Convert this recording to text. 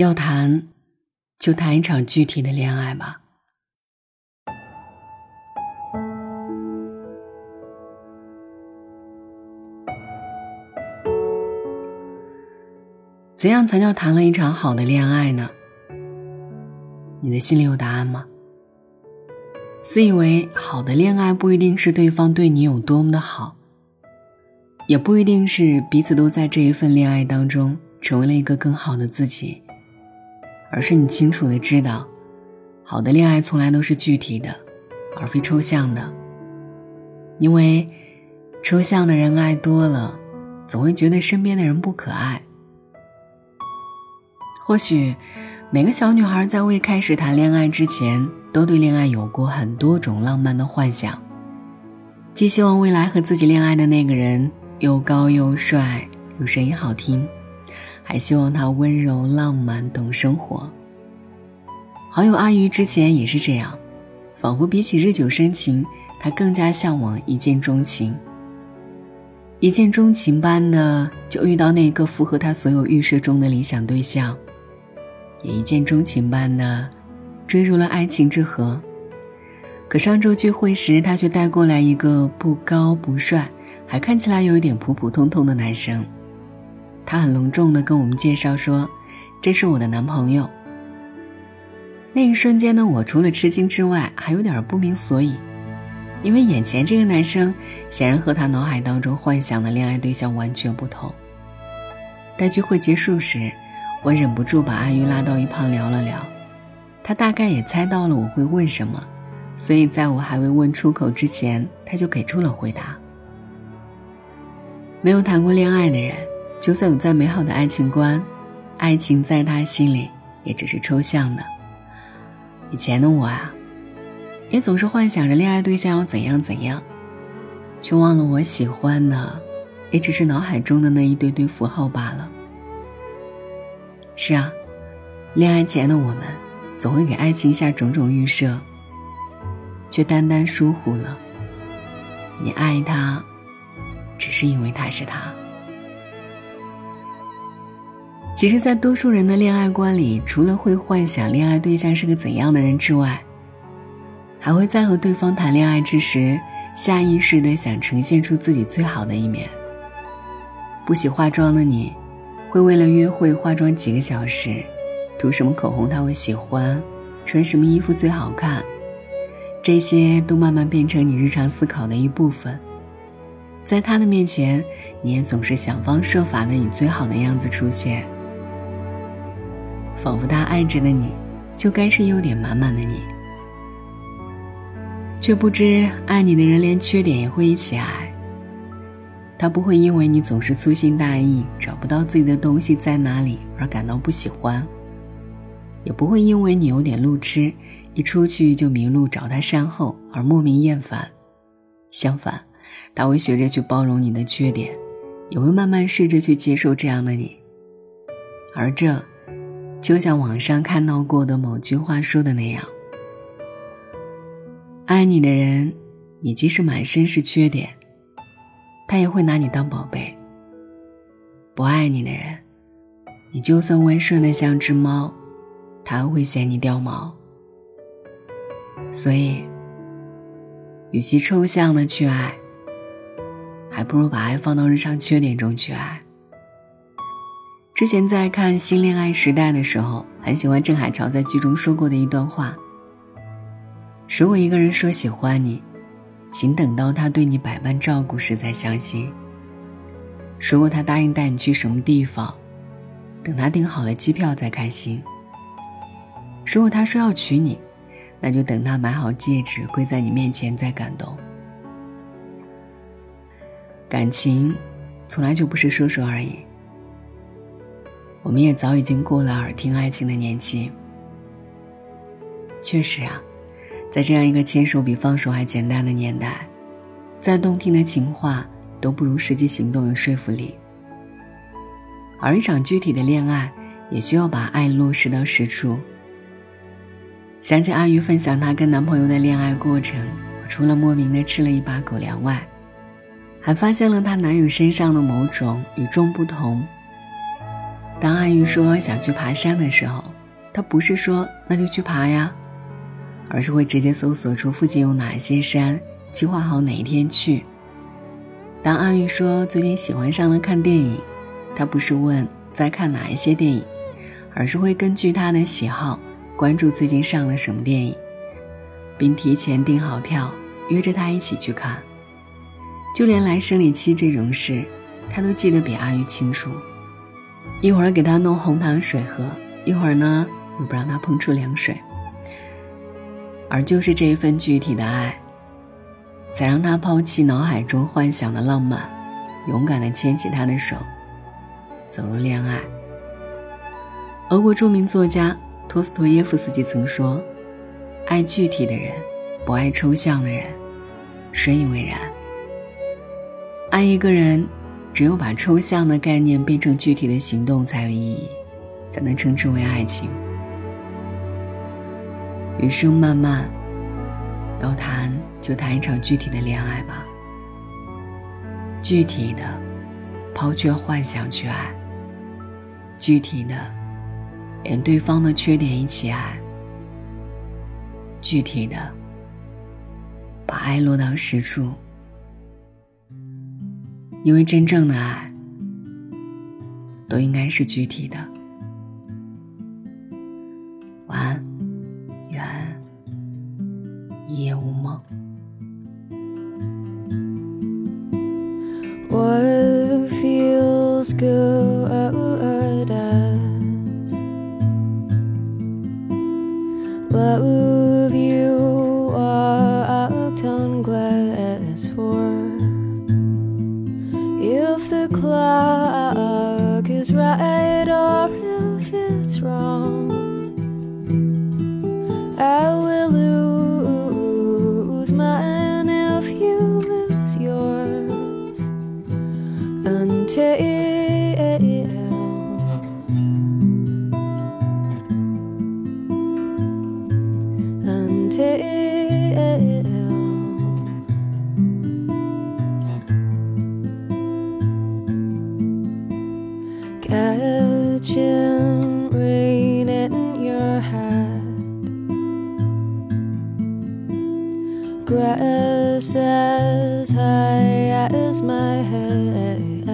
要谈，就谈一场具体的恋爱吧。怎样才叫谈了一场好的恋爱呢？你的心里有答案吗？自以为好的恋爱不一定是对方对你有多么的好，也不一定是彼此都在这一份恋爱当中成为了一个更好的自己，而是你清楚的知道，好的恋爱从来都是具体的，而非抽象的。因为抽象的人爱多了，总会觉得身边的人不可爱。或许。每个小女孩在未开始谈恋爱之前，都对恋爱有过很多种浪漫的幻想，既希望未来和自己恋爱的那个人又高又帅，又声音好听，还希望他温柔浪漫，懂生活。好友阿鱼之前也是这样，仿佛比起日久生情，他更加向往一见钟情。一见钟情般的就遇到那个符合他所有预设中的理想对象。也一见钟情般的坠入了爱情之河。可上周聚会时，他却带过来一个不高不帅，还看起来有一点普普通通的男生。他很隆重的跟我们介绍说：“这是我的男朋友。”那一瞬间的我，除了吃惊之外，还有点不明所以，因为眼前这个男生显然和他脑海当中幻想的恋爱对象完全不同。待聚会结束时。我忍不住把阿玉拉到一旁聊了聊，他大概也猜到了我会问什么，所以在我还未问出口之前，他就给出了回答。没有谈过恋爱的人，就算有再美好的爱情观，爱情在他心里也只是抽象的。以前的我啊，也总是幻想着恋爱对象要怎样怎样，却忘了我喜欢的，也只是脑海中的那一堆堆符号罢了。是啊，恋爱前的我们，总会给爱情下种种预设，却单单疏忽了。你爱他，只是因为他是他。其实，在多数人的恋爱观里，除了会幻想恋爱对象是个怎样的人之外，还会在和对方谈恋爱之时，下意识的想呈现出自己最好的一面。不喜化妆的你。会为了约会化妆几个小时，涂什么口红他会喜欢，穿什么衣服最好看，这些都慢慢变成你日常思考的一部分。在他的面前，你也总是想方设法的以最好的样子出现，仿佛他爱着的你，就该是优点满满的你，却不知爱你的人连缺点也会一起爱。他不会因为你总是粗心大意，找不到自己的东西在哪里而感到不喜欢，也不会因为你有点路痴，一出去就迷路找他善后而莫名厌烦。相反，他会学着去包容你的缺点，也会慢慢试着去接受这样的你。而这，就像网上看到过的某句话说的那样：爱你的人，你即使满身是缺点。他也会拿你当宝贝。不爱你的人，你就算温顺的像只猫，他还会嫌你掉毛。所以，与其抽象的去爱，还不如把爱放到日常缺点中去爱。之前在看《新恋爱时代》的时候，很喜欢郑海潮在剧中说过的一段话：如果一个人说喜欢你。请等到他对你百般照顾时再相信。如果他答应带你去什么地方，等他订好了机票再开心。如果他说要娶你，那就等他买好戒指跪在你面前再感动。感情，从来就不是说说而已。我们也早已经过了耳听爱情的年纪。确实啊。在这样一个牵手比放手还简单的年代，再动听的情话都不如实际行动有说服力。而一场具体的恋爱，也需要把爱落实到实处。想起阿鱼分享她跟男朋友的恋爱过程，我除了莫名的吃了一把狗粮外，还发现了她男友身上的某种与众不同，当阿玉说想去爬山的时候，他不是说那就去爬呀，而是会直接搜索出附近有哪些山，计划好哪一天去。当阿玉说最近喜欢上了看电影，他不是问在看哪一些电影，而是会根据他的喜好关注最近上了什么电影，并提前订好票，约着他一起去看。就连来生理期这种事，他都记得比阿玉清楚。一会儿给他弄红糖水喝，一会儿呢又不让他碰触凉水。而就是这一份具体的爱，才让他抛弃脑海中幻想的浪漫，勇敢地牵起他的手，走入恋爱。俄国著名作家托斯托耶夫斯基曾说：“爱具体的人，不爱抽象的人。”深以为然。爱一个人，只有把抽象的概念变成具体的行动才有意义，才能称之为爱情。余生漫漫，要谈就谈一场具体的恋爱吧。具体的，抛却幻想去爱；具体的，连对方的缺点一起爱；具体的，把爱落到实处。因为真正的爱，都应该是具体的。As my head,